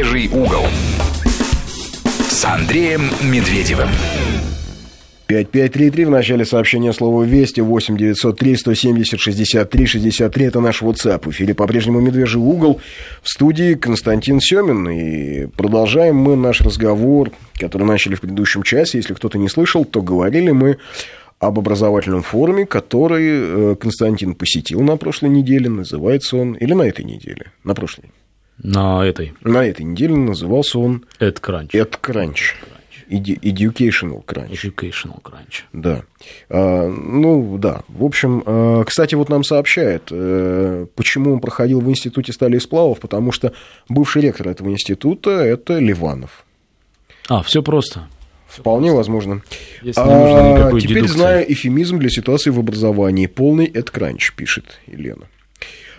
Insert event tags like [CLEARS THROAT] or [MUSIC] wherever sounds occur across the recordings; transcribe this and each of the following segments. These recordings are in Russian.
«Медвежий угол» с Андреем Медведевым. 5533 в начале сообщения слова «Вести» 8 903 170 63 63 это наш WhatsApp. В эфире по-прежнему «Медвежий угол» в студии Константин Семин. И продолжаем мы наш разговор, который начали в предыдущем часе. Если кто-то не слышал, то говорили мы об образовательном форуме, который э, Константин посетил на прошлой неделе. Называется он... Или на этой неделе? На прошлой. На этой. На этой неделе назывался он... EdCrunch. EdCrunch. Educational Crunch. Educational Crunch. Да. А, ну, да. В общем, а, кстати, вот нам сообщает, э, почему он проходил в Институте стали и сплавов, потому что бывший ректор этого института – это Ливанов. А, все просто. Вполне возможно. Если а, теперь дедукции. знаю эфемизм для ситуации в образовании. Полный эдкранч, пишет Елена.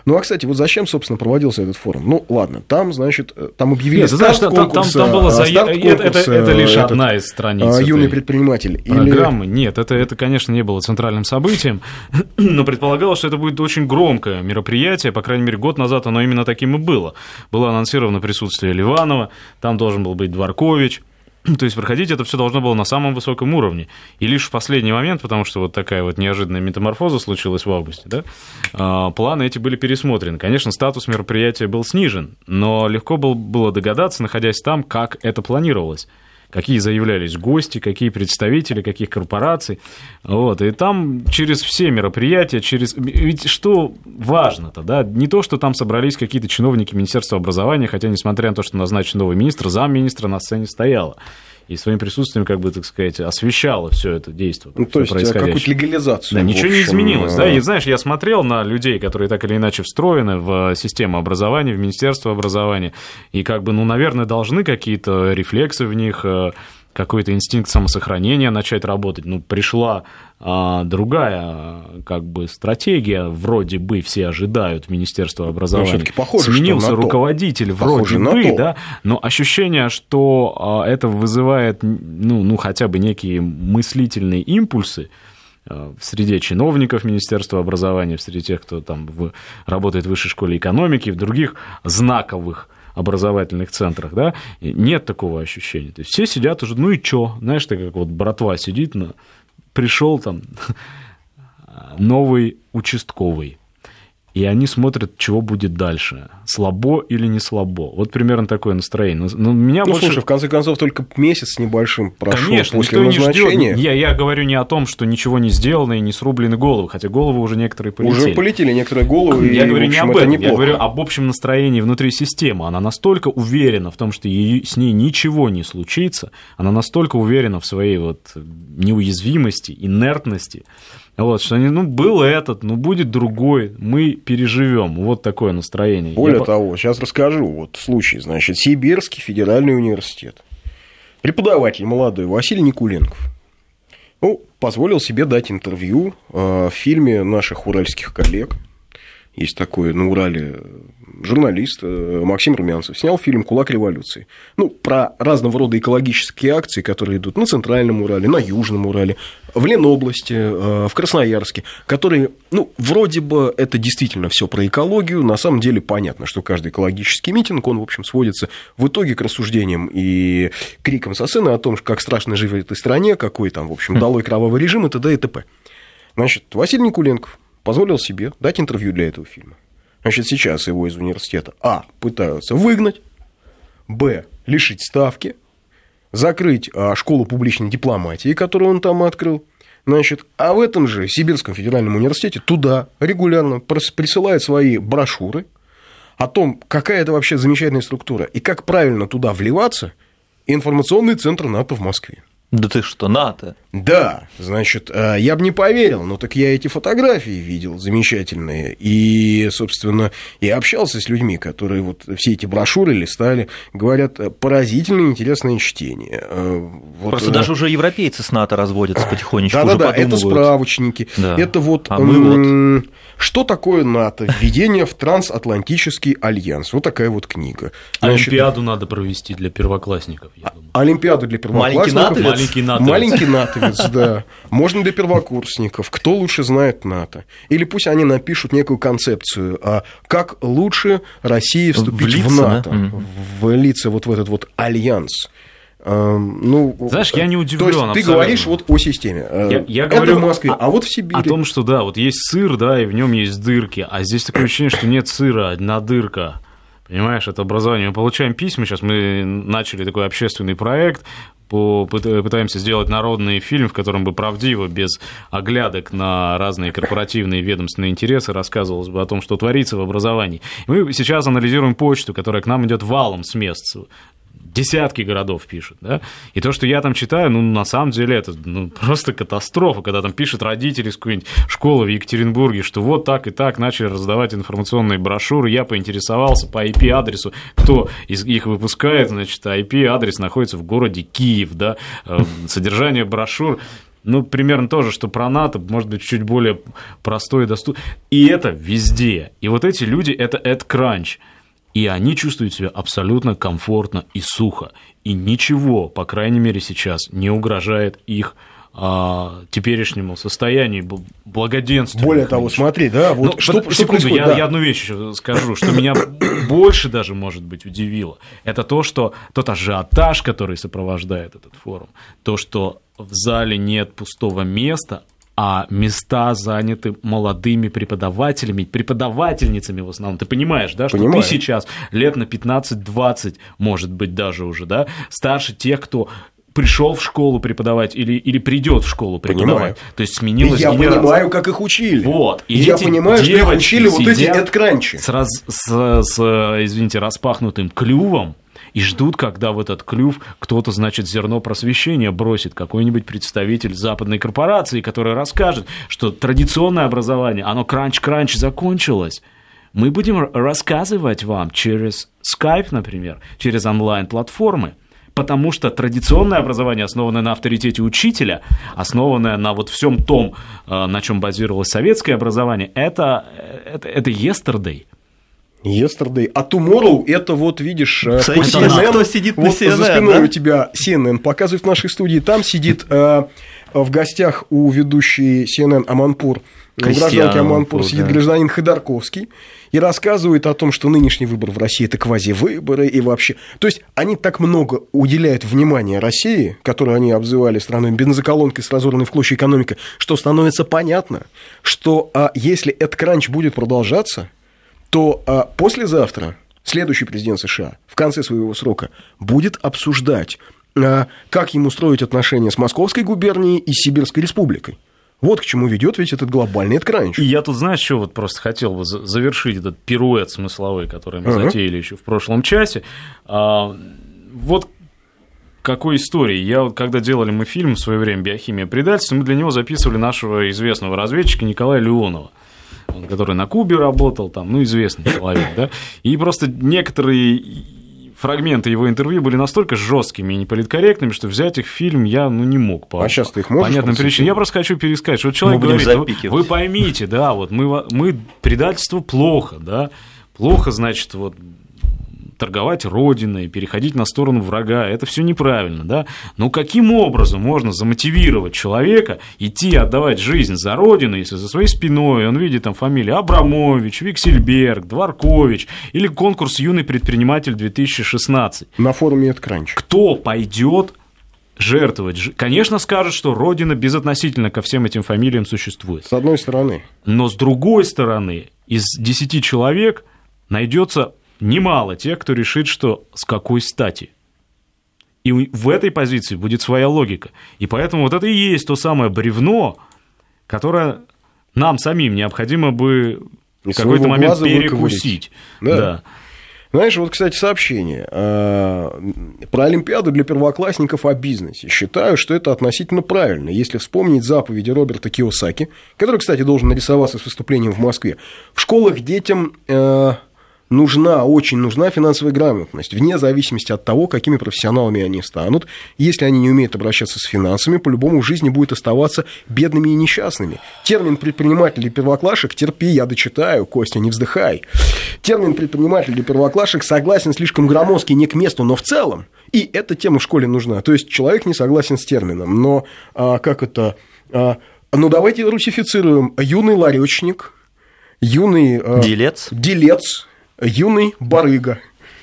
Ну, а, кстати, вот зачем, собственно, проводился этот форум? Ну, ладно, там, значит, э, там объявили Нет, ты знаешь, старт там, там, конкурса, там было за... старт это, это, конкурса, это лишь этот, одна из страниц. а, Юный этой предприниматель. Или... Программы. Нет, это, это, конечно, не было центральным событием, [CLEARS THROAT] но предполагалось, что это будет очень громкое мероприятие, по крайней мере, год назад оно именно таким и было. Было анонсировано присутствие Ливанова, там должен был быть Дворкович, [CLEARS THROAT] то есть проходить это все должно было на самом высоком уровне. И лишь в последний момент, потому что вот такая вот неожиданная метаморфоза случилась в августе, да, а, планы эти были пересмотрены. Конечно, статус мероприятия был снижен, но легко был, было догадаться, находясь там, как это планировалось какие заявлялись гости, какие представители, каких корпораций. Вот. И там через все мероприятия, через... Ведь что важно-то, да? Не то, что там собрались какие-то чиновники Министерства образования, хотя, несмотря на то, что назначен новый министр, замминистра на сцене стояла и своим присутствием, как бы, так сказать, освещала все это действие. Ну, то есть э, какую-то легализацию. Да, ничего в не общем, изменилось. Да, э, и знаешь, я смотрел на людей, которые так или иначе встроены в систему образования, в Министерство образования, и как бы, ну, наверное, должны какие-то рефлексы в них, э, какой-то инстинкт самосохранения начать работать. Ну, пришла а, другая как бы стратегия, вроде бы все ожидают Министерства образования. всё-таки похоже, что Сменился на то. руководитель, Похоже вроде на бы, то. да, но ощущение, что а, это вызывает, ну, ну, хотя бы некие мыслительные импульсы, э, в среде чиновников Министерства образования, в среде тех, кто там в- работает в высшей школе экономики, в других знаковых образовательных центрах, да, нет такого ощущения. То есть все сидят уже, ну и чё, знаешь, так как вот братва сидит, на... пришел там [LAUGHS] новый участковый, и они смотрят, чего будет дальше, слабо или не слабо. Вот примерно такое настроение. Но, меня Ну, больше... слушай, в конце концов, только месяц с небольшим прошел Конечно, после никто и не назначения. ждет. Я, я говорю не о том, что ничего не сделано и не срублены головы, хотя головы уже некоторые полетели. Уже полетели некоторые головы, Я и, говорю в не общем, об это этом, я неплохо. говорю об общем настроении внутри системы. Она настолько уверена в том, что ей, с ней ничего не случится, она настолько уверена в своей вот неуязвимости, инертности, вот, что они, ну, был этот, ну, будет другой, мы переживем. Вот такое настроение. Более Я того, сейчас расскажу. Вот случай, значит, Сибирский федеральный университет. Преподаватель молодой Василий Никуленков ну, позволил себе дать интервью э, в фильме наших уральских коллег. Есть такой на Урале журналист э, Максим Румянцев. Снял фильм «Кулак революции». Ну, про разного рода экологические акции, которые идут на Центральном Урале, на Южном Урале, в Ленобласти, э, в Красноярске, которые, ну, вроде бы это действительно все про экологию. На самом деле понятно, что каждый экологический митинг, он, в общем, сводится в итоге к рассуждениям и крикам со сцены о том, как страшно жить в этой стране, какой там, в общем, долой кровавый режим и т.д. и т.п. Значит, Василий Никуленков позволил себе дать интервью для этого фильма. Значит, сейчас его из университета А. пытаются выгнать, Б. лишить ставки, закрыть а, школу публичной дипломатии, которую он там открыл. Значит, а в этом же Сибирском федеральном университете туда регулярно присылают свои брошюры о том, какая это вообще замечательная структура и как правильно туда вливаться, информационный центр НАТО в Москве. Да ты что, НАТО? Да, значит, э, я бы не поверил, но так я эти фотографии видел замечательные. И, собственно, я общался с людьми, которые вот все эти брошюры листали, говорят, э, поразительно интересное чтение. Э, Вот, Просто э, даже уже европейцы с НАТО разводятся потихонечку, уже Да-да-да, это подумывают. справочники. Да. Это вот, А мы м, что такое НАТО? Введение в трансатлантический альянс. Вот такая вот книга. Значит, Олимпиаду надо провести для первоклассников, я думаю. Олимпиаду для Маленький первоклассников. НАТО или Маленький натовец. Маленький [LAUGHS] натовец, да. Можно для первокурсников. Кто лучше знает НАТО? Или пусть они напишут некую концепцию, а как лучше России вступить Влиться, в НАТО, да? Влиться вот в этот вот альянс. Эм, Ну, Знаешь, я не удивлен То есть ты абсолютно. говоришь вот о системе. Э, Я, я Это говорю в Москве, о- а вот в Сибири. О том, что да, вот есть сыр, да, и в нем есть дырки, а здесь такое ощущение, что нет сыра, одна дырка. Понимаешь, это образование. Мы получаем письма, сейчас мы начали такой общественный проект, по, пыт- пытаемся сделать народный фильм, в котором бы правдиво, без оглядок на разные корпоративные ведомственные интересы, рассказывалось бы о том, что творится в образовании. Мы сейчас анализируем почту, которая к нам идет валом с мест десятки городов пишет, да, и то, что я там читаю, ну, на самом деле, это ну, просто катастрофа, когда там пишут родители из какой-нибудь школы в Екатеринбурге, что вот так и так начали раздавать информационные брошюры, я поинтересовался по IP-адресу, кто из их выпускает, значит, IP-адрес находится в городе Киев, да, Э, содержание брошюр, ну, примерно то же, что про НАТО, может быть, чуть более простой и доступный. И это везде. И вот эти люди, это AdCrunch. И они чувствуют себя абсолютно комфортно и сухо. И ничего, по крайней мере, сейчас не угрожает их а, теперешнему состоянию, бл- благоденствию. Более их того, смотри, да, вот Ну, что, под- что секунду, я, да. я одну вещь еще скажу, что меня [COUGHS] больше даже, может быть, удивило. Это то, что тот ажиотаж, который сопровождает этот форум, то, что в зале нет пустого места, а места заняты молодыми преподавателями, преподавательницами в основном. Ты понимаешь, да, что Понимаю. ты сейчас лет на 15-20, может быть, даже уже, да, старше тех, кто пришел в школу преподавать или, или придет в школу преподавать. Понимаю. То есть сменилась я генерация. понимаю, как их учили. Вот. И я понимаю, что их учили вот эти сидят эткранчи. С, раз- с- с, извините, распахнутым клювом и ждут, когда в этот клюв кто-то, значит, зерно просвещения бросит, какой-нибудь представитель западной корпорации, который расскажет, что традиционное образование, оно кранч-кранч закончилось. Мы будем рассказывать вам через Skype, например, через онлайн-платформы, потому что традиционное образование, основанное на авторитете учителя, основанное на вот всем том, э, на чем базировалось советское образование, это, это, это yesterday. Yesterday. А tomorrow это вот видишь Кстати, по это CNN, кто сидит на вот за CNN, спиной да? у тебя CNN показывает в нашей студии. Там сидит э, в гостях у ведущей CNN Аманпур, гражданки Аманпур Аманпур, сидит да. гражданин Ходорковский и рассказывает о том, что нынешний выбор в России это квазивыборы и вообще. То есть они так много уделяют внимания России, которую они обзывали страной бензоколонкой с разорванной в клочья экономикой, что становится понятно, что а, если этот кранч будет продолжаться, то а, послезавтра следующий президент США в конце своего срока будет обсуждать, а, как ему строить отношения с Московской губернией и Сибирской республикой. Вот к чему ведет весь этот глобальный откранч. И я тут, знаешь, что вот просто хотел бы за- завершить этот пируэт смысловой, который мы Ага. затеяли еще в прошлом часе. А, вот какой истории. Я вот, когда делали мы фильм в свое время «Биохимия предательства», мы для него записывали нашего известного разведчика Николая Леонова. Который на Кубе работал, там, ну, известный человек, да, и просто некоторые фрагменты его интервью были настолько жесткими и неполиткорректными, что взять их в фильм я ну, не мог. По А сейчас ты их можешь понятным причинам. Я просто хочу пересказать, что человек Мы будем говорит, «Вы- вы поймите, да, вот мы, мы предательство плохо, да, плохо, значит, вот торговать родиной, переходить на сторону врага, это все неправильно, да. Но каким образом можно замотивировать человека идти отдавать жизнь за родину, если за своей спиной он видит там фамилии Абрамович, Виксельберг, Дворкович или конкурс «Юный предприниматель 2016». На форуме откранч. Кто пойдет жертвовать? Конечно, скажет, что Родина безотносительно ко всем этим фамилиям существует. С одной стороны. Но с другой стороны, из 10 человек найдется немало тех, кто решит, что с какой стати. И в этой позиции будет своя логика. И поэтому вот это и есть то самое бревно, которое нам самим необходимо бы в какой-то момент перекусить. Да. Да. Знаешь, вот, кстати, сообщение а, про Олимпиаду для первоклассников о бизнесе. Считаю, что это относительно правильно, если вспомнить заповеди Роберта Киосаки, который, кстати, должен нарисоваться с выступлением в Москве. В школах детям э, нужна, очень нужна финансовая грамотность, вне зависимости от того, какими профессионалами они станут. Если они не умеют обращаться с финансами, по-любому в жизни будет оставаться бедными и несчастными. Термин предприниматель для первоклашек, терпи, я дочитаю, Костя, не вздыхай. Термин предприниматель для первоклашек согласен слишком громоздкий, не к месту, но в целом. И эта тема в школе нужна. То есть человек не согласен с термином, но а, как это... А, ну, давайте русифицируем. Юный ларечник, юный... А, делец. Делец, юный барыга.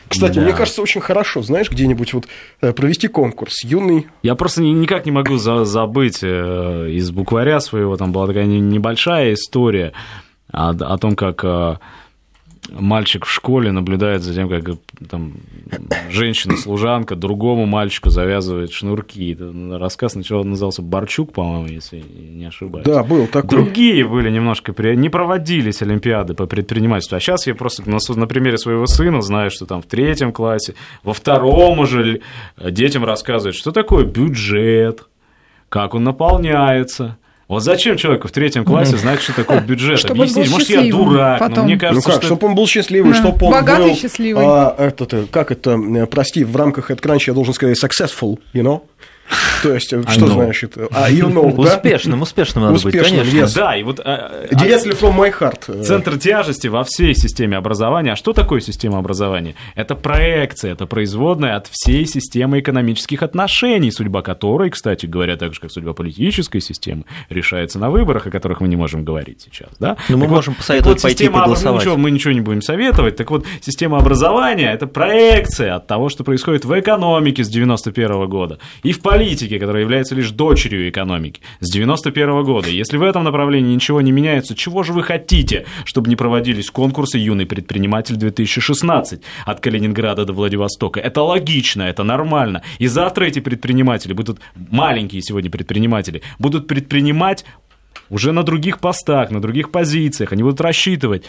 Кстати, Да. мне кажется, очень хорошо, знаешь, где-нибудь вот э, провести конкурс. Юный Я просто ни- никак не могу за- забыть э, из букваря своего, там была такая не- небольшая история о, о том, как э, мальчик в школе наблюдает за тем, как э, там, женщина-служанка другому мальчику завязывает шнурки. Рассказ сначала назывался «Борчук», по-моему, если не ошибаюсь. Да, был такой. Другие были немножко, при- не проводились олимпиады по предпринимательству. А сейчас я просто на, на примере своего сына знаю, что там в третьем классе, во втором уже л- детям рассказывают, что такое бюджет, как он наполняется. Вот зачем человеку в третьем классе знать, что такое бюджет? Чтобы он был Объяснить, может, я дурак, но потом. мне Ну кажется, как, что... чтобы он был счастливый, Да, чтобы он богатый был... и счастливый. а, этот, э, как это, прости, в рамках HeadCrunch я должен сказать successful, you know? То есть, э, что know. значит? А, you know, да? Успешным, успешным надо быть, Успешным, конечно. yes. Да, и вот... а, а, Directly from my heart. Центр тяжести во всей системе образования. А что такое система образования? Это проекция, это производная от всей системы экономических отношений, судьба которой, кстати говоря, так же, как судьба политической системы, решается на выборах, о которых мы не можем говорить сейчас. Да? Но мы Так можем посоветовать вот, пойти система проголосовать. ничего, мы ничего не будем советовать. Так вот, система образования – это проекция от того, что происходит в экономике с 91 года и в политике, которая является лишь дочерью экономики с 91 года. Если в этом направлении ничего не меняется, чего же вы хотите, чтобы не проводились конкурсы «Юный предприниматель 2016» от Калининграда до Владивостока? Это логично, это нормально. И завтра эти предприниматели будут, маленькие сегодня предприниматели, будут предпринимать уже на других постах, на других позициях. Они будут рассчитывать,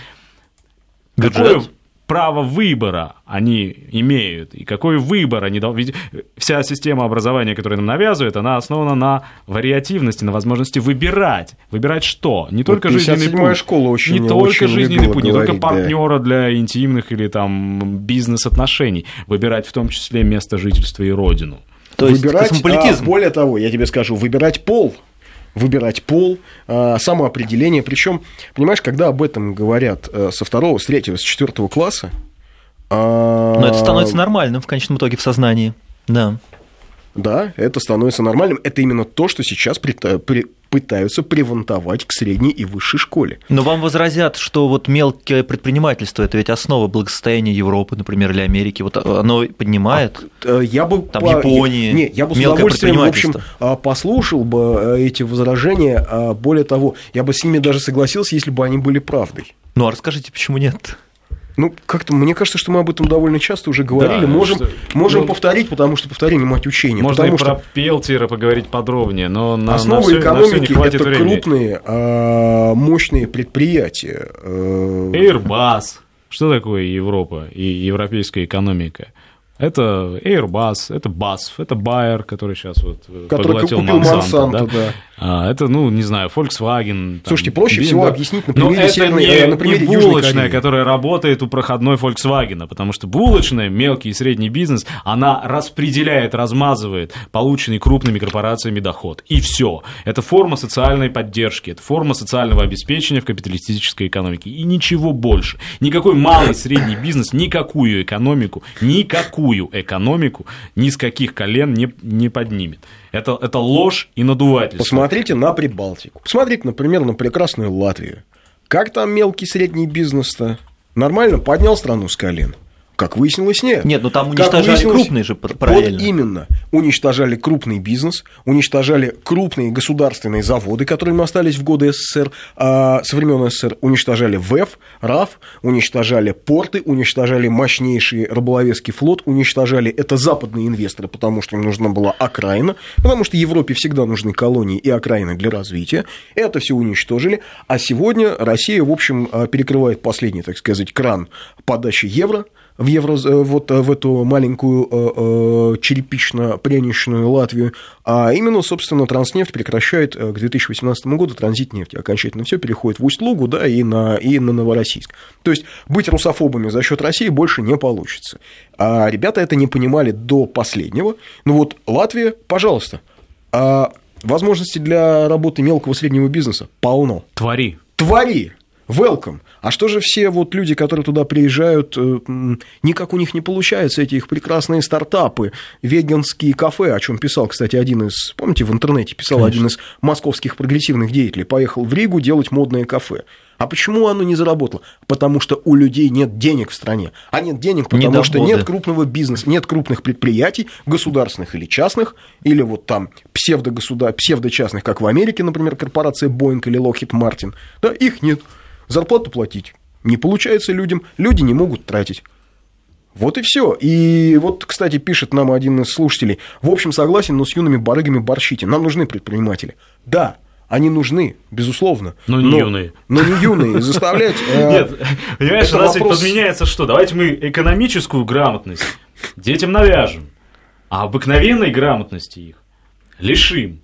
Бюджет. какое право выбора они имеют, и какой выбор они должны... Ведь вся система образования, которую нам навязывают, она основана на вариативности, на возможности выбирать. Выбирать что? Не только жизненный 57-я путь. школа очень- не только очень жизненный путь, не только говорить, да. партнера для интимных или там бизнес-отношений. Выбирать в том числе место жительства и родину. То есть выбирать, космополитизм. а, более того, я тебе скажу, выбирать пол, выбирать пол, а, самоопределение. Причем, понимаешь, когда об этом говорят э, со второго, с третьего, с четвертого класса, а, Но это становится нормальным в конечном итоге в сознании. Да. Да, это становится нормальным. Это именно то, что сейчас при- пытаются привантовать к средней и высшей школе. Но вам возразят, что вот мелкое предпринимательство это ведь основа благосостояния Европы, например, или Америки. Вот оно поднимает. Э, Я бы Там Японии, Не, я бы с мелкое удовольствием, в общем, а, послушал бы э, эти возражения. а, Более того, я бы с ними даже согласился, если бы они были правдой. Ну а расскажите, почему нет? Ну, как-то, мне кажется, что мы об этом довольно часто уже говорили. Да, можем что- можем ну, повторить, потому что повторение мать учения. Можно потому и что про Пелтера поговорить подробнее, но на, основа на всё- на всё экономики не хватит это времени. крупные, а, мощные предприятия. Э, Airbus. Что такое Европа и европейская экономика? Это Airbus, это BASF, это Bayer, который сейчас вот э, Который поглотил купил Monsanto, Monsanto, да. А, это, ну, не знаю, Volkswagen. там, Слушайте, проще Bim, всего объяснить на Но примере это Северной- не, на примере не булочная, которая работает у проходной Volkswagen, потому что булочная, мелкий и средний бизнес, она распределяет, размазывает полученный крупными корпорациями доход. И все. Это форма социальной поддержки, это форма социального обеспечения в капиталистической экономике. И ничего больше. Никакой малый средний бизнес, никакую экономику, никакую экономику ни с каких колен не, не поднимет. Это, это ложь и надувательство. Посмотрите на Прибалтику. Посмотрите, например, на прекрасную Латвию. Как там мелкий средний бизнес-то? Нормально поднял страну с колен? Как выяснилось, нет. Нет, ну там уничтожали крупные же пар- параллельно. Вот именно. Уничтожали крупный бизнес, уничтожали крупные государственные заводы, которые мы остались в годы СССР, а, со времен СССР, уничтожали ВЭФ, РАФ, уничтожали порты, уничтожали мощнейший рыболовецкий флот, уничтожали это западные инвесторы, потому что им нужна была окраина, потому что Европе всегда нужны колонии и окраины для развития. Это все уничтожили. А сегодня Россия, в общем, а, перекрывает последний, так сказать, кран подачи евро в, евро, вот в эту маленькую черепично-пряничную Латвию, а именно, собственно, Транснефть прекращает к 2018 году транзит нефти. Окончательно все переходит в Усть-Лугу да, и, на, и на Новороссийск. То есть быть русофобами за счет России больше не получится. А ребята это не понимали до последнего. Ну вот Латвия, пожалуйста, а возможности для работы мелкого и среднего бизнеса полно. Твори. Твори. Welcome. А что же все вот люди, которые туда приезжают, э, никак у них не получается, эти их прекрасные стартапы, веганские кафе, о чем писал, кстати, один из, помните, в интернете писал Конечно. один из московских прогрессивных деятелей, поехал в Ригу делать модное кафе. А почему оно не заработало? Потому что у людей нет денег в стране. А нет денег, потому Недоходы. что нет крупного бизнеса, нет крупных предприятий, государственных или частных, или вот там псевдогосудар... псевдочастных, как в Америке, например, корпорация Boeing или Lockheed Martin. Да, их нет. Зарплату платить не получается людям, люди не могут тратить. Вот и все. И вот, кстати, пишет нам один из слушателей. В общем, согласен, но с юными барыгами борщите. Нам нужны предприниматели. Да, они нужны, безусловно. Но не но, юные. Но не юные. [LAUGHS] Заставлять... Э, Нет, понимаешь, у нас ведь подменяется что? Давайте мы экономическую грамотность детям навяжем, а обыкновенной грамотности их лишим.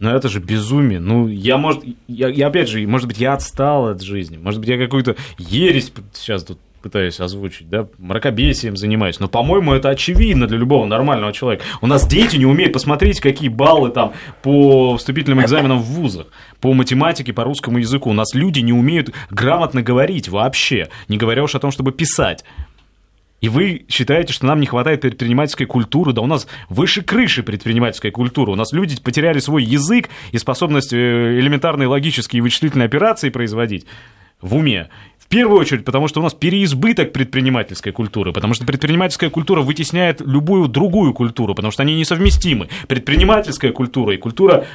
Но это же безумие. Ну, я, может, я, я опять же, может быть, я отстал от жизни. Может быть, я какую-то ересь сейчас тут пытаюсь озвучить, да, мракобесием занимаюсь. Но, по-моему, это очевидно для любого нормального человека. У нас дети не умеют. Посмотрите, какие баллы там по вступительным экзаменам в вузах, по математике, по русскому языку. У нас люди не умеют грамотно говорить вообще, не говоря уж о том, чтобы писать. И вы считаете, что нам не хватает предпринимательской культуры? Да у нас выше крыши предпринимательской культуры. У нас люди потеряли свой язык и способность э, элементарные логические и вычислительные операции производить в уме первую очередь, потому что у нас переизбыток предпринимательской культуры, потому что предпринимательская культура вытесняет любую другую культуру, потому что они несовместимы. Предпринимательская культура и культура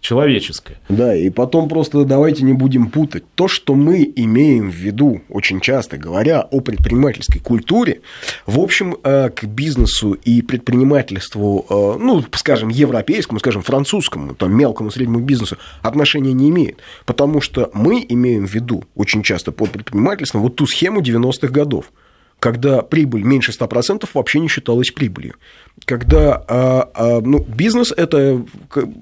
человеческое. Да, и потом просто давайте не будем путать. То, что мы имеем в виду очень часто, говоря о предпринимательской культуре, в общем, э, к бизнесу и предпринимательству, э, ну, скажем, европейскому, скажем, французскому, там, мелкому, среднему бизнесу отношения не имеет. Потому что мы имеем в виду очень часто под предпринимательством вот ту схему 90-х годов когда прибыль меньше 100% вообще не считалась прибылью. Когда а, а, ну, бизнес, это,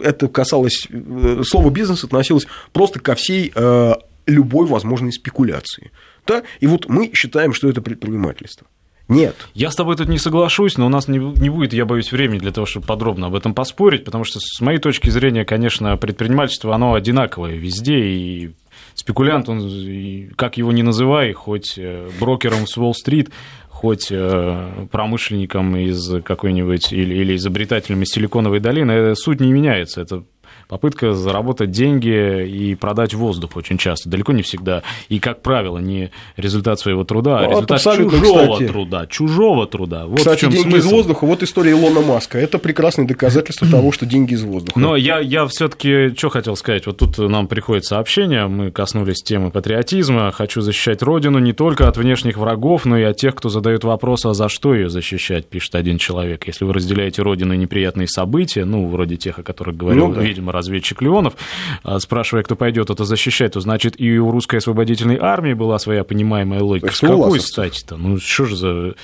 это касалось, э, слово бизнес относилось просто ко всей а, любой возможной спекуляции. Да? И вот мы считаем, что это предпринимательство. Нет. Я с тобой тут не соглашусь, но у нас не, не будет, я боюсь, времени для того, чтобы подробно об этом поспорить, потому что, с моей точки зрения, конечно, предпринимательство, оно одинаковое везде, и спекулянт, он, как его ни называй, хоть э, брокером с Уолл-стрит, хоть э, промышленником из какой-нибудь или, или изобретателем из Силиконовой долины, суть не меняется. Это попытка заработать деньги и продать воздух очень часто, далеко не всегда. И, как правило, не результат своего труда, а ну, результат чужого кстати. труда. Чужого труда. Вот кстати, деньги смысл. из воздуха, вот история Илона Маска. Это прекрасное доказательство [CLEARS THROAT] того, что деньги из воздуха. Но я, я все-таки что хотел сказать? Вот тут нам приходит сообщение, мы коснулись темы патриотизма. Хочу защищать Родину не только от внешних врагов, но и от тех, кто задает вопрос, а за что ее защищать, пишет один человек. Если вы разделяете Родину и неприятные события, ну, вроде тех, о которых говорил, ну, да. видимо, разведчик Леонов, а, спрашивая, кто пойдет это защищать, то значит и у русской освободительной армии была своя понимаемая логика. С какой стати-то? Ну что же за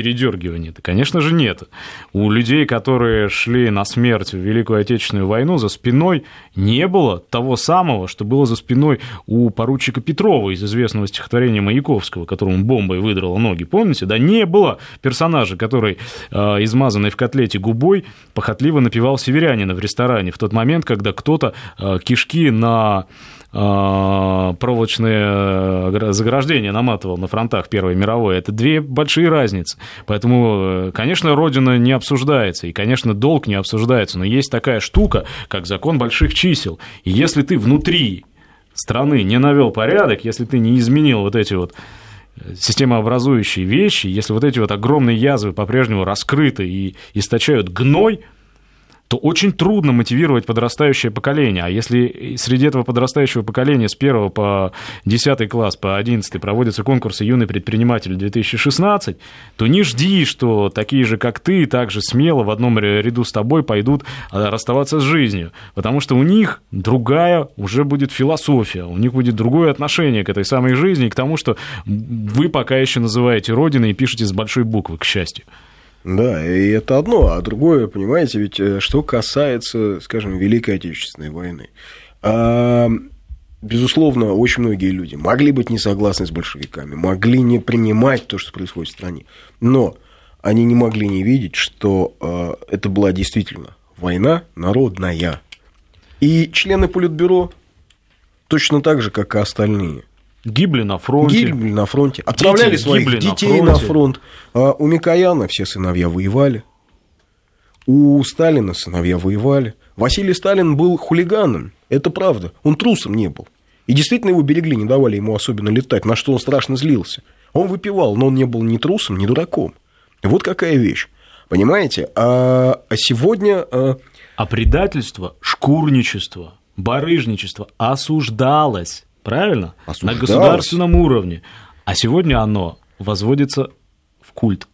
передергивание-то? Конечно же, нет. У людей, которые шли на смерть в Великую Отечественную войну, за спиной не было того самого, что было за спиной у поручика Петрова из известного стихотворения Маяковского, которому бомбой выдрала ноги. Помните? Да не было персонажа, который, э, измазанный в котлете губой, похотливо напевал северянина в ресторане в тот момент, когда кто-то э, кишки на а, проволочные э, заграждения наматывал на фронтах Первой мировой. Это две большие разницы. Поэтому, э, конечно, Родина не обсуждается, и, конечно, долг не обсуждается, но есть такая штука, как закон больших чисел. И если ты внутри страны не навел порядок, если ты не изменил вот эти вот э, системообразующие вещи, если вот эти вот огромные язвы по-прежнему раскрыты и источают гной, то очень трудно мотивировать подрастающее поколение. А если среди этого подрастающего поколения с 1 по 10 класс, по 11 проводятся конкурсы «Юный предприниматель 2016», то не жди, что такие же, как ты, также смело в одном ряду с тобой пойдут а, расставаться с жизнью. Потому что у них другая уже будет философия, у них будет другое отношение к этой самой жизни и к тому, что вы пока еще называете Родиной и пишете с большой буквы, к счастью. Да, и это одно, а другое, понимаете, ведь э, что касается, скажем, Великой Отечественной войны. А, безусловно, очень многие люди могли быть не согласны с большевиками, могли не принимать то, что происходит в стране, но они не могли не видеть, что а, это была действительно война народная. И члены Политбюро точно так же, как и остальные, Гибли на фронте. Гибли на фронте. Отправляли Дети своих детей на, на фронт. У Микояна все сыновья воевали. У Сталина сыновья воевали. Василий Сталин был хулиганом. Это правда. Он трусом не был. И действительно его берегли, не давали ему особенно летать, на что он страшно злился. Он выпивал, но он не был ни трусом, ни дураком. Вот какая вещь. Понимаете? А, а сегодня... А... а предательство, шкурничество, барыжничество осуждалось Правильно? На государственном уровне. А сегодня оно возводится в культ.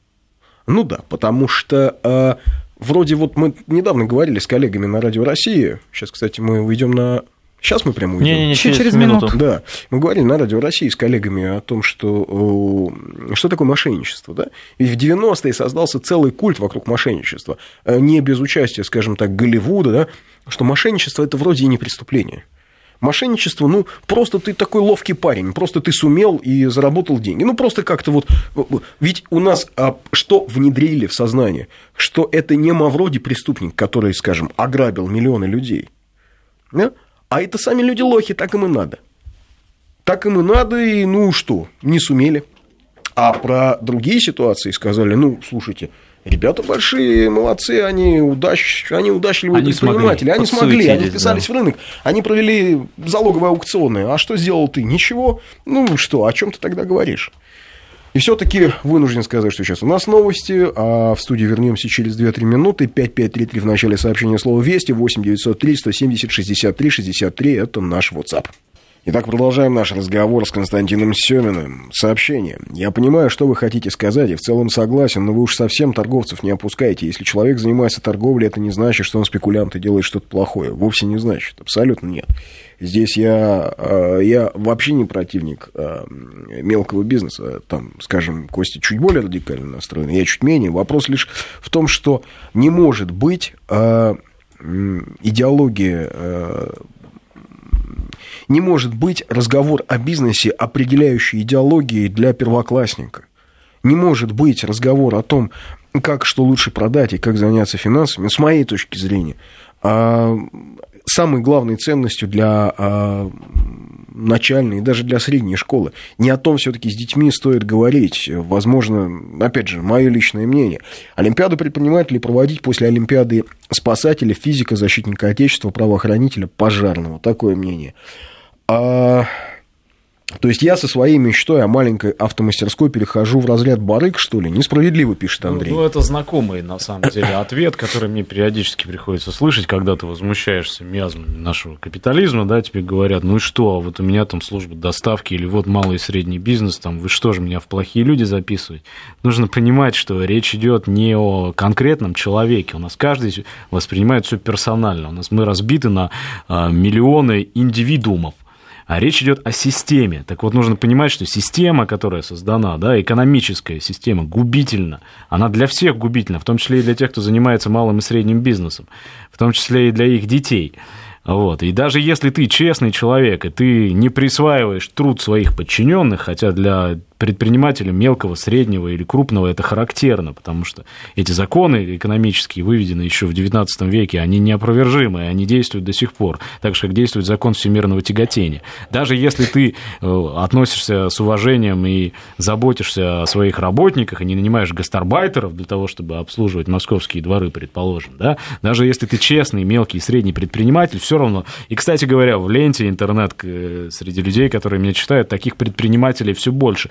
Ну да, потому что э, вроде вот мы недавно говорили с коллегами на Радио России. Сейчас, кстати, мы уйдем на Сейчас мы прямо уйдем. Не, не, не, через, через минуту. Да. Мы говорили на Радио России с коллегами о том, что, что такое мошенничество. Да? Ведь в 90-е создался целый культ вокруг мошенничества. Э, не без участия, скажем так, Голливуда, да? что мошенничество – это вроде и не преступление. Мошенничество, ну, просто ты такой ловкий парень, просто ты сумел и заработал деньги. Ну, просто как-то вот... Ведь у нас а, что внедрили в сознание? Что это не Мавроди преступник, который, скажем, ограбил миллионы людей. Да? А это сами люди лохи, так им и надо. Так им и надо, и ну что, не сумели. А про другие ситуации сказали, ну, слушайте, Ребята большие, молодцы, они, удач... они удачливые они предприниматели. Смогли. Они смогли, они вписались да. в рынок, они провели залоговые аукционы. А что сделал ты? Ничего. Ну что, о чем ты тогда говоришь? И все-таки вынужден сказать, что сейчас у нас новости, а в студию вернемся через 2-3 минуты. 5533 в начале сообщения слова «Вести», 8 903 170 63 63 – это наш WhatsApp. Итак, продолжаем наш разговор с Константином Семиным. Сообщение. Я понимаю, что вы хотите сказать, и в целом согласен, но вы уж совсем торговцев не опускаете. Если человек занимается торговлей, это не значит, что он спекулянт и делает что-то плохое. Вовсе не значит. Абсолютно нет. Здесь я, э, я вообще не противник э, мелкого бизнеса. Там, скажем, Костя чуть более радикально настроен, я чуть менее. Вопрос лишь в том, что не может быть э, идеология не может быть разговор о бизнесе, определяющей идеологией для первоклассника. Не может быть разговор о том, как что лучше продать и как заняться финансами, с моей точки зрения, а, самой главной ценностью для а, начальной и даже для средней школы. Не о том все-таки с детьми стоит говорить. Возможно, опять же, мое личное мнение. Олимпиаду предпринимателей проводить после Олимпиады спасателя, физика, защитника Отечества, правоохранителя, пожарного. Такое мнение. А, то есть я со своей мечтой о маленькой автомастерской перехожу в разряд барык, что ли? Несправедливо, пишет ну, Андрей. Ну, ну это знакомый, на самом деле, ответ, который мне периодически приходится слышать, когда ты возмущаешься миазмами нашего капитализма, да, тебе говорят, ну и что, вот у меня там служба доставки или вот малый и средний бизнес, там, вы что же меня в плохие люди записывать? Нужно понимать, что речь идет не о конкретном человеке, у нас каждый воспринимает все персонально, у нас мы разбиты на а, миллионы индивидуумов, а речь идет о системе. Так вот, нужно понимать, что система, которая создана, да, экономическая система, губительна. Она для всех губительна, в том числе и для тех, кто занимается малым и средним бизнесом, в том числе и для их детей. Вот. И даже если ты честный человек, и ты не присваиваешь труд своих подчиненных, хотя для предпринимателя мелкого, среднего или крупного это характерно, потому что эти законы экономические выведены еще в XIX веке, они неопровержимы, они действуют до сих пор, так же, как действует закон всемирного тяготения. Даже если ты э, относишься с уважением и заботишься о своих работниках, и не нанимаешь гастарбайтеров для того, чтобы обслуживать московские дворы, предположим, да, даже если ты честный, мелкий и средний предприниматель, все равно, и, кстати говоря, в ленте интернет э, среди людей, которые меня читают, таких предпринимателей все больше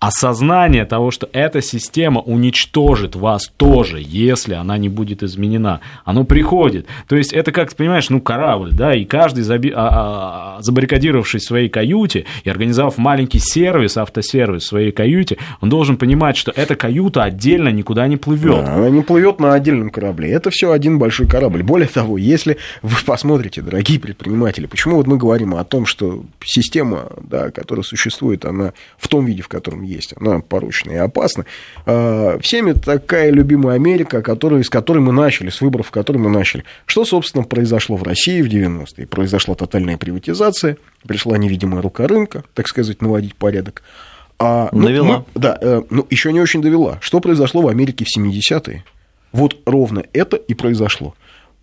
осознание того, что эта система уничтожит вас тоже, если она не будет изменена. Оно приходит. То есть это как, понимаешь, ну, корабль, да, и каждый, заби... а, а, забаррикадировавшись в своей каюте и организовав маленький сервис, автосервис в своей каюте, он должен понимать, что эта каюта отдельно никуда не плывет. Да, она не плывет на отдельном корабле. Это все один большой корабль. Более того, если вы посмотрите, дорогие предприниматели, почему вот мы говорим о том, что система, да, которая существует, она в том виде, в котором есть, она порочна и опасна. А, всеми такая любимая Америка, которая, с которой мы начали, с выборов, в которой мы начали. Что, собственно, произошло в России в 90-е? Произошла тотальная приватизация, пришла невидимая рука рынка, так сказать, наводить порядок. А, ну, довела. Мы, да, э, ну, еще не очень довела. Что произошло в Америке в 70-е? Вот ровно это и произошло.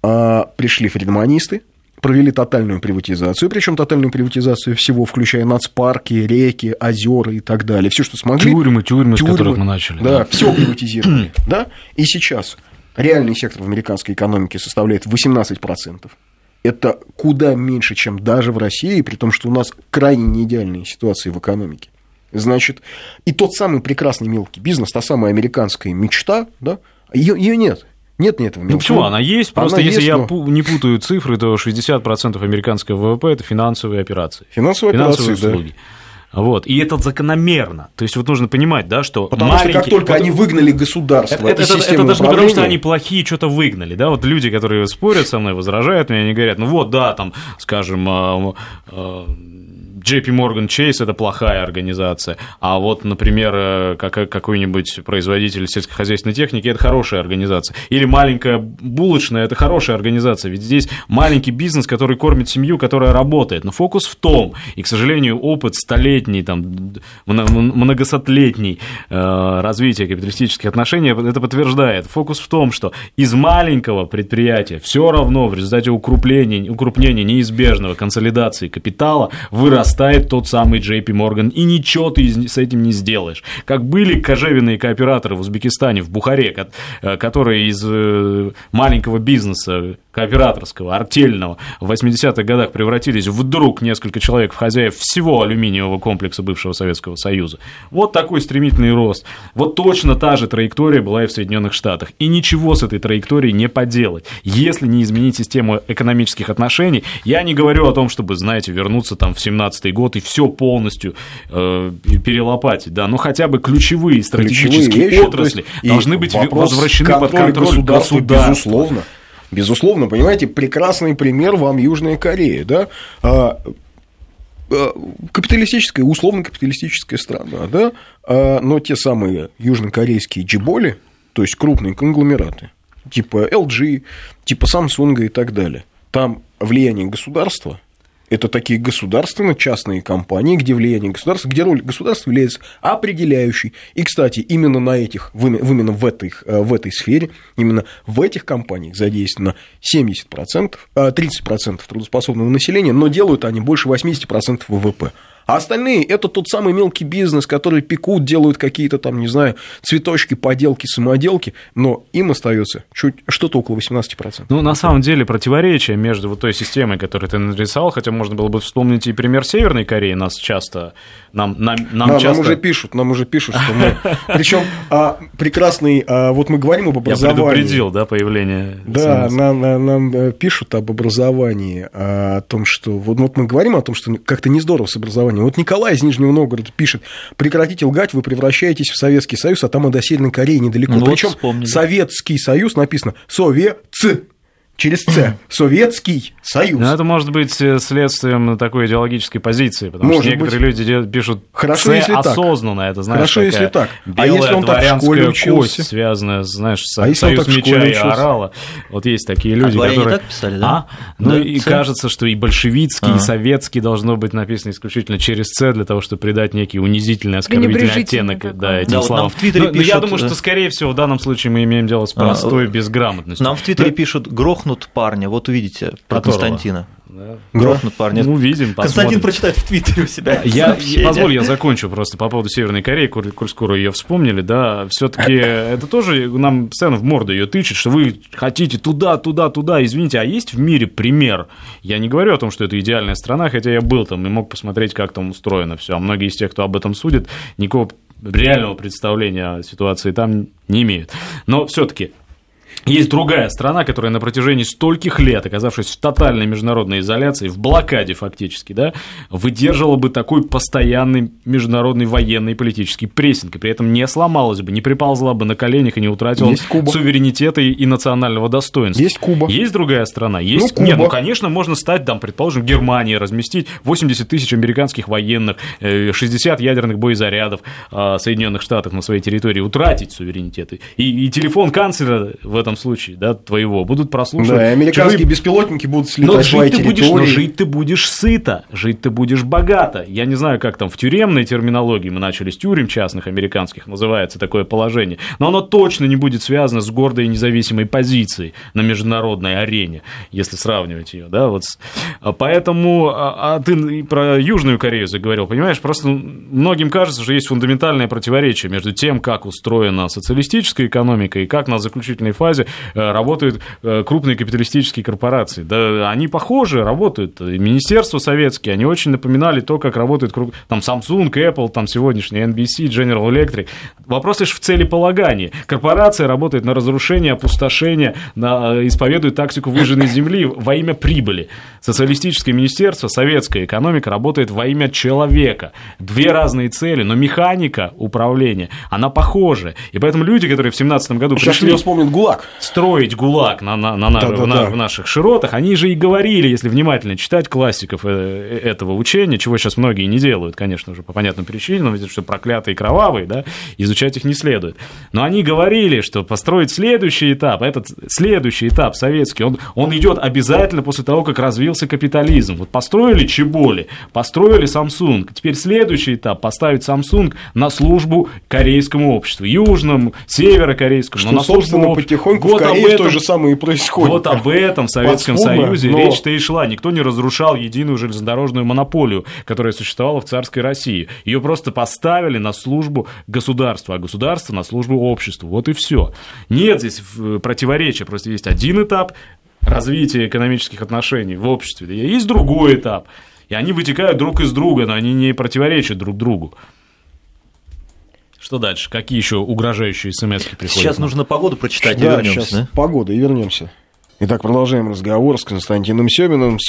А, пришли фридманисты, провели тотальную приватизацию, причем тотальную приватизацию всего, включая нацпарки, реки, озера и так далее. Все, что смогли. Тюрьмы, тюрьмы, тюрьмы с которых мы начали. Да, да. все приватизировали. [CLEARS THROAT] да? И сейчас реальный сектор в американской экономике составляет 18%. Это куда меньше, чем даже в России, при том, что у нас крайне неидеальные ситуации в экономике. Значит, и тот самый прекрасный мелкий бизнес, та самая американская мечта, да, ее, ее нет. Нет, нет, Ну почему? Она есть, просто она если есть, я но... не путаю цифры, то 60% американского ВВП это финансовые операции. Финансовые, финансовые операции, услуги. Да. Вот. И это закономерно. То есть вот нужно понимать, да, что Потому маленький... что как только вот... они выгнали государство, это, это, это, это даже не потому, что они плохие, что-то выгнали. Да? Вот люди, которые спорят со мной, возражают мне, они говорят, ну вот, да, там, скажем, а, а, JP Morgan Chase это плохая организация, а вот, например, э, как, какой-нибудь производитель сельскохозяйственной техники это хорошая организация. Или маленькая булочная это хорошая организация, ведь здесь маленький бизнес, который кормит семью, которая работает. Но фокус в том, и, к сожалению, опыт столетний, там, многосотлетний э, развития капиталистических отношений это подтверждает. Фокус в том, что из маленького предприятия все равно в результате укрепления, укрупнения неизбежного консолидации капитала вырастает вырастает тот самый JP Morgan, и ничего ты с этим не сделаешь. Как были кожевенные кооператоры в Узбекистане, в Бухаре, э, которые из э, маленького бизнеса кооператорского, артельного в 80-х годах превратились вдруг несколько человек в хозяев всего алюминиевого комплекса бывшего Советского Союза. Вот такой стремительный рост. Вот точно та же траектория была и в Соединенных Штатах. И ничего с этой траекторией не поделать, если не изменить систему экономических отношений. Я не говорю о том, чтобы, знаете, вернуться там в 17 год и все полностью э, перелопатить, да, но хотя бы ключевые стратегические ключевые вещи, отрасли должны быть возвращены под контроль государства. Безусловно. Безусловно, понимаете, прекрасный пример вам Южная Корея, да, а, а, капиталистическая, условно-капиталистическая страна, да, а, но те самые южнокорейские джиболи, то есть крупные конгломераты, типа LG, типа Samsung и так далее, там влияние государства это такие государственно-частные компании, где влияние государства, где роль государства является определяющей. И, кстати, именно на этих, именно в этой, э, в этой сфере, именно в этих компаниях задействовано 70%, 30% трудоспособного населения, но делают они больше 80% ВВП. А остальные – это тот самый мелкий бизнес, который пекут, делают какие-то там, не знаю, цветочки, поделки, самоделки, но им остается чуть что-то около 18%. Ну, на самом деле, противоречие между вот той системой, которую ты нарисовал, хотя можно было бы вспомнить и пример Северной Кореи, нас часто, нам, нам, нам да, часто... Нам уже пишут, нам уже пишут, что мы... [LAUGHS] Причем а, прекрасный, а, вот мы говорим об образовании. Я предупредил, да, появление... Да, нам, нам э, пишут об образовании, о том, что... Вот, вот мы говорим о том, что как-то не здорово с образованием, образования. Вот Николай из Нижнего Новгорода пишет, прекратите лгать, вы превращаетесь в Советский Союз, а там и до Северной Кореи недалеко. Ну, Причем вот Советский Союз написано Совет через С. Советский Союз. Ну, это может быть э, следствием такой идеологической позиции, потому может что некоторые быть. люди пишут Хорошо, если осознанно, так. это знаешь, Хорошо, если так. А если он так в школе учился? кость, связанная, знаешь, с а союз меча и орала. Вот есть такие люди, а которые... так писали, да? А? Ну, да, и С? кажется, что и большевицкий, а. и советский должно быть написано исключительно через С, для того, чтобы придать некий унизительный, оскорбительный оттенок да, этим да, словам. Вот нам в Твиттере но, пишут... но я думаю, что, скорее всего, в данном случае мы имеем дело с а, простой а, безграмотностью. Нам в Твиттере пишут, грох грохнут парня, вот увидите про Которого? Константина. Да. Грохнут парня. Ну, видим, Константин посмотрим. прочитает в Твиттере у себя. Я, позволь, я закончу просто по поводу Северной Кореи, коль, коль скоро ее вспомнили, да, все-таки [LAUGHS] это тоже нам постоянно в морду ее тычет, что вы хотите туда, туда, туда, извините, а есть в мире пример? Я не говорю о том, что это идеальная страна, хотя я был там и мог посмотреть, как там устроено все, а многие из тех, кто об этом судит, никакого реального представления о ситуации там не имеют. Но все-таки есть другая страна, которая на протяжении стольких лет, оказавшись в тотальной международной изоляции, в блокаде фактически, да, выдерживала бы такой постоянный международный военный и политический прессинг, и при этом не сломалась бы, не приползла бы на коленях и не утратила Куба. суверенитета и, и национального достоинства. Есть Куба. Есть другая страна? Есть. Ну, Нет, ну, Куба. конечно, можно стать, там, предположим, Германией, разместить 80 тысяч американских военных, э, 60 ядерных боезарядов э, Соединенных Штатов на своей территории, утратить суверенитет. И, и телефон канцлера в этом случае, да, твоего, будут прослушивать. Да, американские чужие- беспилотники будут но слетать свои жить ты будешь, но жить ты будешь сыто, жить ты будешь богато. Я не знаю, как там в тюремной терминологии, мы начали с тюрем частных американских, называется такое положение, но оно точно не будет связано с гордой и независимой позицией на международной арене, если сравнивать ее, да, вот. а Поэтому, а, а ты про Южную Корею заговорил, понимаешь, просто многим кажется, что есть фундаментальное противоречие между тем, как устроена социалистическая экономика и как на заключительной фазе э, работают э, крупные капиталистические корпорации. Да, они похожи, работают. И Министерства советские, они очень напоминали то, как работают там Samsung, Apple, там сегодняшний NBC, General Electric. Вопрос лишь в целеполагании. Корпорация работает на разрушение, опустошение, на, э, исповедует тактику выжженной земли во имя прибыли. Социалистическое министерство, советская экономика работает во имя человека. Две разные цели, но механика управления, она похожа. И поэтому люди, которые в 17 году Сейчас пришли мне вспомнит ГУЛАГ. Строить ГУЛАГ на, на, на, на- в на- в наших широтах, они же и говорили, если внимательно читать классиков э, э, этого учения, чего сейчас многие не делают, конечно же, по понятным причинам, ведь что проклятые кровавые, да, изучать их не следует. Но они говорили, что построить следующий этап, этот следующий этап советский, он, он идет обязательно после того, как развился капитализм. Вот построили Чеболи, построили Samsung, теперь следующий этап поставить Samsung на службу корейскому обществу, южному, северокорейскому, Что, но на службу собственно, обществу. потихоньку Вот в Корее этом- то же самое и происходит. вот об этом в Советском Союзе но- речь-то и шла. Никто не разрушал единую железнодорожную монополию, которая существовала в царской России. Ее просто поставили на службу государства, а государство на службу обществу. Вот и все. Нет здесь э, противоречия, просто есть один этап развития экономических отношений в обществе, есть другой этап. И они вытекают друг из друга, но они не противоречат друг другу. Что дальше? Какие еще угрожающие смс приходят? Сейчас нужно погоду прочитать и Да, вернемся. сейчас да? погода и вернемся. Итак, продолжаем разговор с Константином Семиным.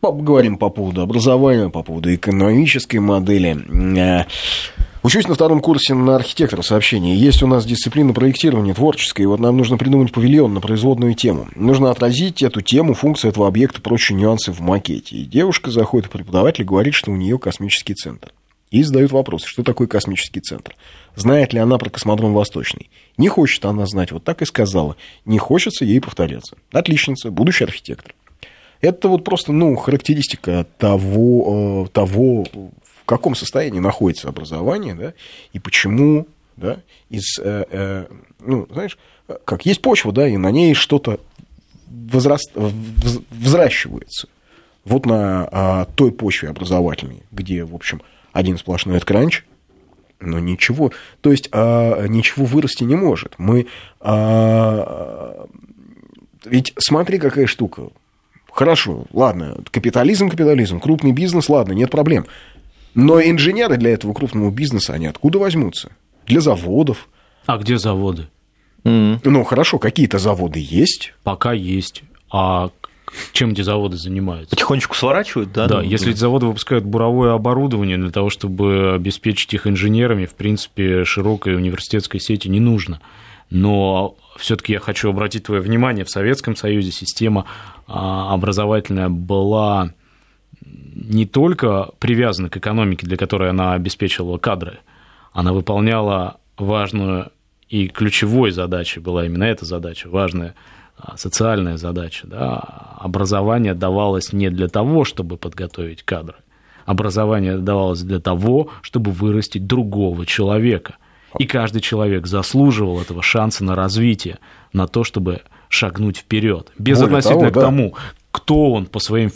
Поговорим по поводу образования, по поводу экономической модели. Э, Учусь на втором курсе на архитектора сообщения. Есть у нас дисциплина проектирования творческая, и вот нам нужно придумать павильон на производную тему. Нужно отразить эту тему, функцию этого объекта, прочие нюансы в макете. И девушка заходит к преподавателю и говорит, что у нее космический центр. И задают вопрос, что такое космический центр. Знает ли она про космодром Восточный? Не хочет она знать, вот так и сказала. Не хочется ей повторяться. Отличница, будущий архитектор. Это вот просто, ну, характеристика того, э, того, в каком состоянии находится образование, да, и почему, да, из, э, э, ну, знаешь, как есть почва, да, и на ней что-то возраст, вз- взращивается. Вот на а, той почве образовательной, где, в общем, один сплошной откранч, но ничего, то есть а, ничего вырасти не может. Мы, а, ведь смотри, какая штука. Хорошо, ладно, капитализм, капитализм, крупный бизнес, ладно, нет проблем. Но инженеры для этого крупного бизнеса, они откуда возьмутся? Для заводов. А где заводы? Ну, хорошо, какие-то заводы есть. Пока есть. А чем эти заводы занимаются? Потихонечку сворачивают, да? Да, ну, если эти заводы выпускают буровое оборудование для того, чтобы обеспечить их инженерами, в принципе, широкой университетской сети не нужно. Но все-таки я хочу обратить твое внимание, в Советском Союзе система а, образовательная была не только привязана к экономике, для которой она обеспечивала кадры, она выполняла важную и ключевой задачей была именно эта задача, важная социальная задача. Да? Образование давалось не для того, чтобы подготовить кадры. Образование давалось для того, чтобы вырастить другого человека. И каждый человек заслуживал этого шанса на развитие, на то, чтобы шагнуть вперед. Без Более относительно того, да. к тому, кто он по своим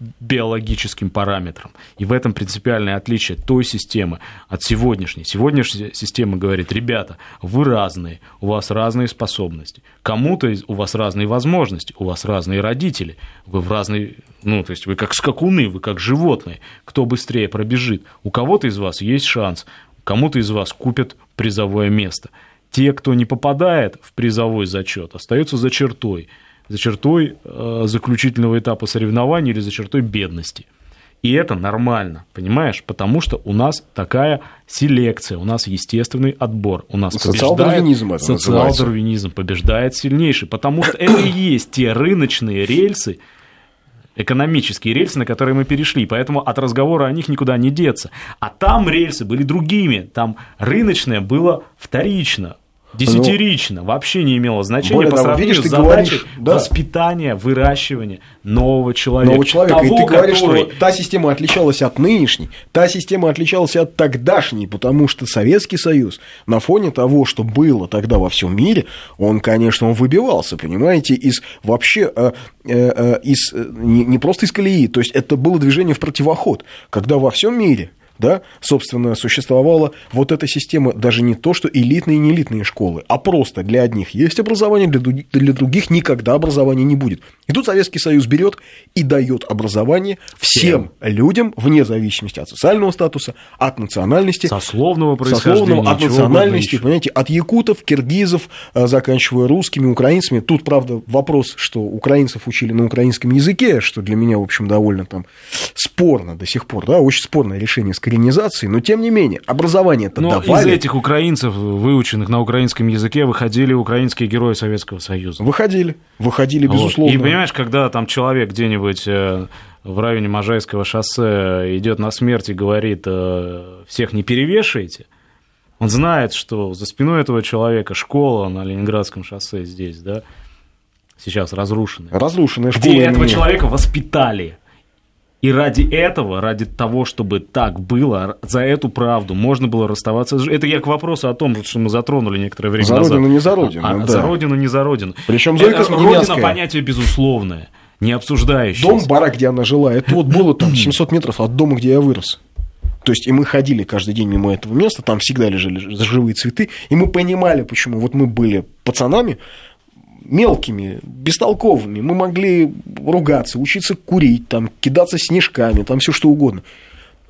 физиобиологическим параметрам. И в этом принципиальное отличие той системы от сегодняшней. Сегодняшняя система говорит, ребята, вы разные, у вас разные способности. Кому-то из- у вас разные возможности, у вас разные родители, вы в разные, ну, то есть вы как скакуны, вы как животные. Кто быстрее пробежит? У кого-то из вас есть шанс, кому-то из вас купят призовое место. Те, кто не попадает в призовой зачет, остаются за чертой за чертой э, заключительного этапа соревнований или за чертой бедности. И это нормально, понимаешь? Потому что у нас такая селекция, у нас естественный отбор, у нас Социал-дарвинизм это социал-дарвинизм, побеждает сильнейший, потому что это и есть те рыночные рельсы, экономические рельсы, на которые мы перешли, поэтому от разговора о них никуда не деться. А там рельсы были другими, там рыночное было вторично, десятирично, вообще не имело значения Более по того, сравнению видишь, с задачей говоришь, да. воспитания, выращивания нового человека. нового человека. и Того, ты говоришь, который- что та система отличалась от нынешней, та система отличалась от тогдашней, потому что Советский Союз на фоне того, что было тогда во всем мире, он, конечно, он выбивался, понимаете, из вообще э, э, э, из э, не, не просто из колеи, то есть это было движение в противоход, когда во всем мире да, собственно, существовала вот эта система, даже не то, что элитные и не элитные школы, а просто для одних есть образование, для, други- для других никогда образования не будет. И тут Советский Союз берет и дает образование всем людям, вне зависимости от социального статуса, от национальности, Сословного происхождения, сословного, от национальности, понимаете, от якутов, киргизов, э, заканчивая русскими, украинцами. Тут, правда, вопрос, что украинцев учили на украинском языке, что для меня, в общем, довольно там спорно до сих пор, да, очень спорное решение с коренизацией, но тем не менее, образование-то Но из давали. этих украинцев, выученных на украинском языке, выходили украинские герои Советского Союза. Выходили, выходили, Вот. безусловно. И понимаешь, когда там человек где-нибудь э, в районе Можайского шоссе идет на смерть и говорит, э, всех не перевешивайте, он знает, что за спиной этого человека школа на Ленинградском шоссе здесь, да, сейчас разрушенная. Разрушенная школа Где этого имени- человека воспитали. И ради этого, ради того, чтобы так было, за эту правду можно было расставаться. Это я к вопросу о том, что мы затронули некоторое время За назад. родину, не за родину, А, да. За родину, не за родину. Причем Это Зойка Родина Смоленская. понятие безусловное, не обсуждающееся. Дом, барак, где она жила, это вот было там 700 метров от дома, где я вырос. То есть, и мы ходили каждый день мимо этого места, там всегда лежали живые цветы, и мы понимали, почему. Вот мы были пацанами, мелкими, бестолковыми, мы могли ругаться, учиться курить, там, кидаться снежками, там все что угодно.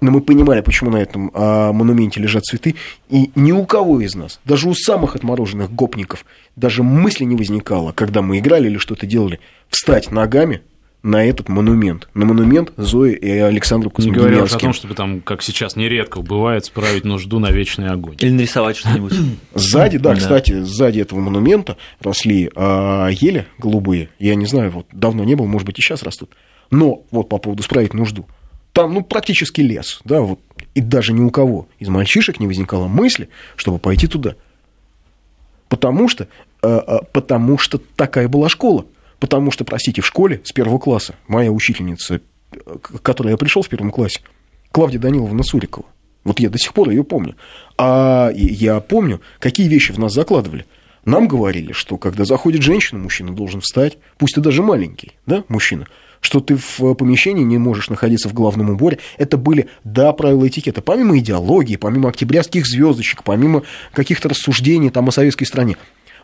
Но мы понимали, почему на этом а, монументе лежат цветы, и ни у кого из нас, даже у самых отмороженных гопников, даже мысли не возникало, когда мы играли или что-то делали, встать ногами на этот монумент, на монумент Зои и Александру Не говоря о том, чтобы там, как сейчас нередко бывает, справить нужду на вечный огонь. Или нарисовать что-нибудь. [CLEARS THROAT] Сзади, да, Да. кстати, сзади этого монумента росли а, ели голубые. Я не знаю, вот давно не был, может быть, и сейчас растут. Но вот по поводу справить нужду. Там, ну, практически лес, да, вот. И даже ни у кого из мальчишек не возникало мысли, чтобы пойти туда. Потому что, а, а, потому что такая была школа. Потому что, простите, в школе с первого класса моя учительница, к которой я пришел в первом классе, Клавдия Даниловна Сурикова, вот я до сих пор ее помню. А и я помню, какие вещи в нас закладывали. Нам говорили, что когда заходит женщина, мужчина должен встать, пусть ты даже маленький, да, мужчина, что ты в помещении не можешь находиться в главном уборе. Это были, да, правила этикета. Помимо идеологии, помимо октябрятских звездочек, помимо каких-то рассуждений там о советской стране,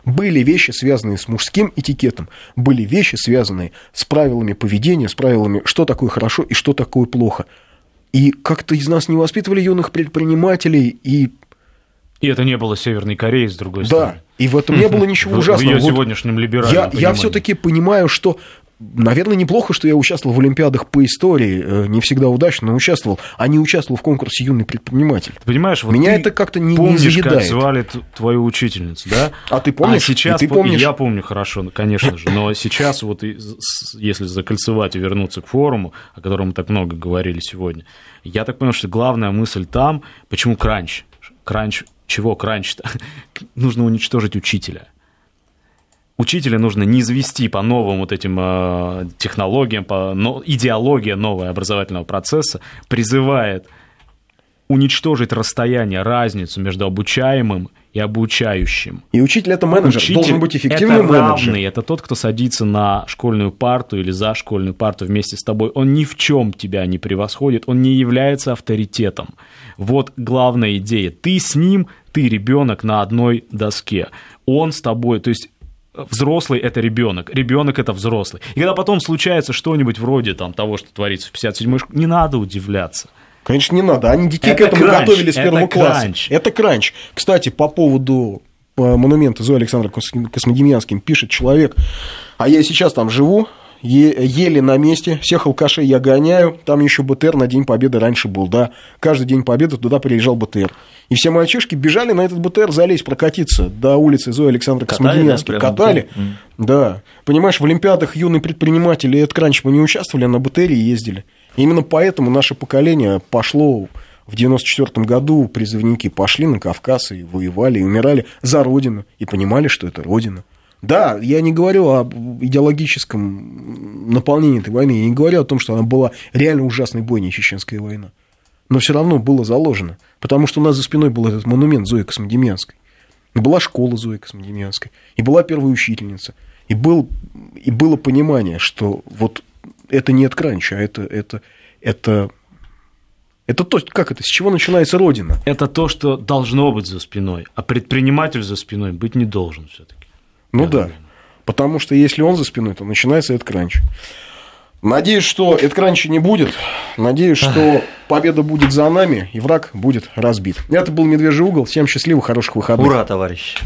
были вещи, связанные с мужским этикетом, были вещи, связанные с правилами поведения, с правилами, что такое хорошо и что такое плохо. И как-то из нас не воспитывали юных предпринимателей, и И это не было Северной Кореей, с другой да, стороны. и в этом не было [LAUGHS] ничего ужасного. В ее Вот сегодняшнем либеральном я, все-таки понимаю, что, наверное, неплохо, что я участвовал в Олимпиадах по истории, э, не всегда удачно, но участвовал, а не участвовал в конкурсе юный предприниматель. Ты понимаешь, вот Меня это как-то не- не помнишь, как заедает. звали т- твою учительницу, да? А ты помнишь? А сейчас И ты по- помнишь? я помню хорошо, ну, конечно же, но сейчас вот если закольцевать и вернуться к форуму, о котором мы так много говорили сегодня, я так понял, что главная мысль там, почему кранч? Кранч, чего кранч-то? [LAUGHS] Нужно уничтожить учителя. Учителя нужно не извести по новым вот этим э, технологиям, по но, идеология новая образовательного процесса призывает уничтожить расстояние, разницу между обучаемым и обучающим. И учитель это менеджер, Учитель должен быть эффективным это равный, это тот, кто садится на школьную парту или за школьную парту вместе с тобой. Он ни в чем тебя не превосходит, он не является авторитетом. Вот главная идея. Ты с ним, ты ребенок на одной доске. Он с тобой, то есть взрослый это ребенок, ребенок это взрослый. И когда потом случается что-нибудь вроде там, того, что творится в 57-й школе, не надо удивляться. Конечно, не надо. Они детей Это к этому кранч, готовили с первого это класса. кранч. Это кранч. Кстати, по поводу э, монумента Зои Александр Космодемьянским пишет человек, а я сейчас там живу, е- еле на месте, всех алкашей я гоняю, там еще БТР на День Победы раньше был, да, каждый День Победы туда приезжал БТР. И все мальчишки бежали на этот БТР залезть, прокатиться до улицы Зои Александра Катали, Космодемьянской. да, Катали, БТР? Мгм. да. Понимаешь, в Олимпиадах юные предприниматели и это кранч мы не участвовали, а на БТРе ездили. Именно поэтому наше поколение пошло в 94 году, призывники пошли на Кавказ и воевали, и умирали за Родину, и понимали, что это Родина. Да, я не говорю об идеологическом наполнении этой войны, я не говорю о том, что она была реально ужасной бойней, чеченская война. Но все равно было заложено, потому что у нас за спиной был этот монумент Зои Космодемьянской. И была школа Зои Космодемьянской, и была первая учительница, и, был, и было понимание, что вот это не от кранча, а это, это, это, это то, как это, с чего начинается Родина. Это то, что должно быть за спиной, а предприниматель за спиной быть не должен все-таки. Ну Я да, думаю. потому что если он за спиной, то начинается этот кранч. Надеюсь, что этот кранча не будет. Надеюсь, что победа будет за нами, и враг будет разбит. Это был «Медвежий угол». Всем счастливых, хороших выходных. Ура, товарищи!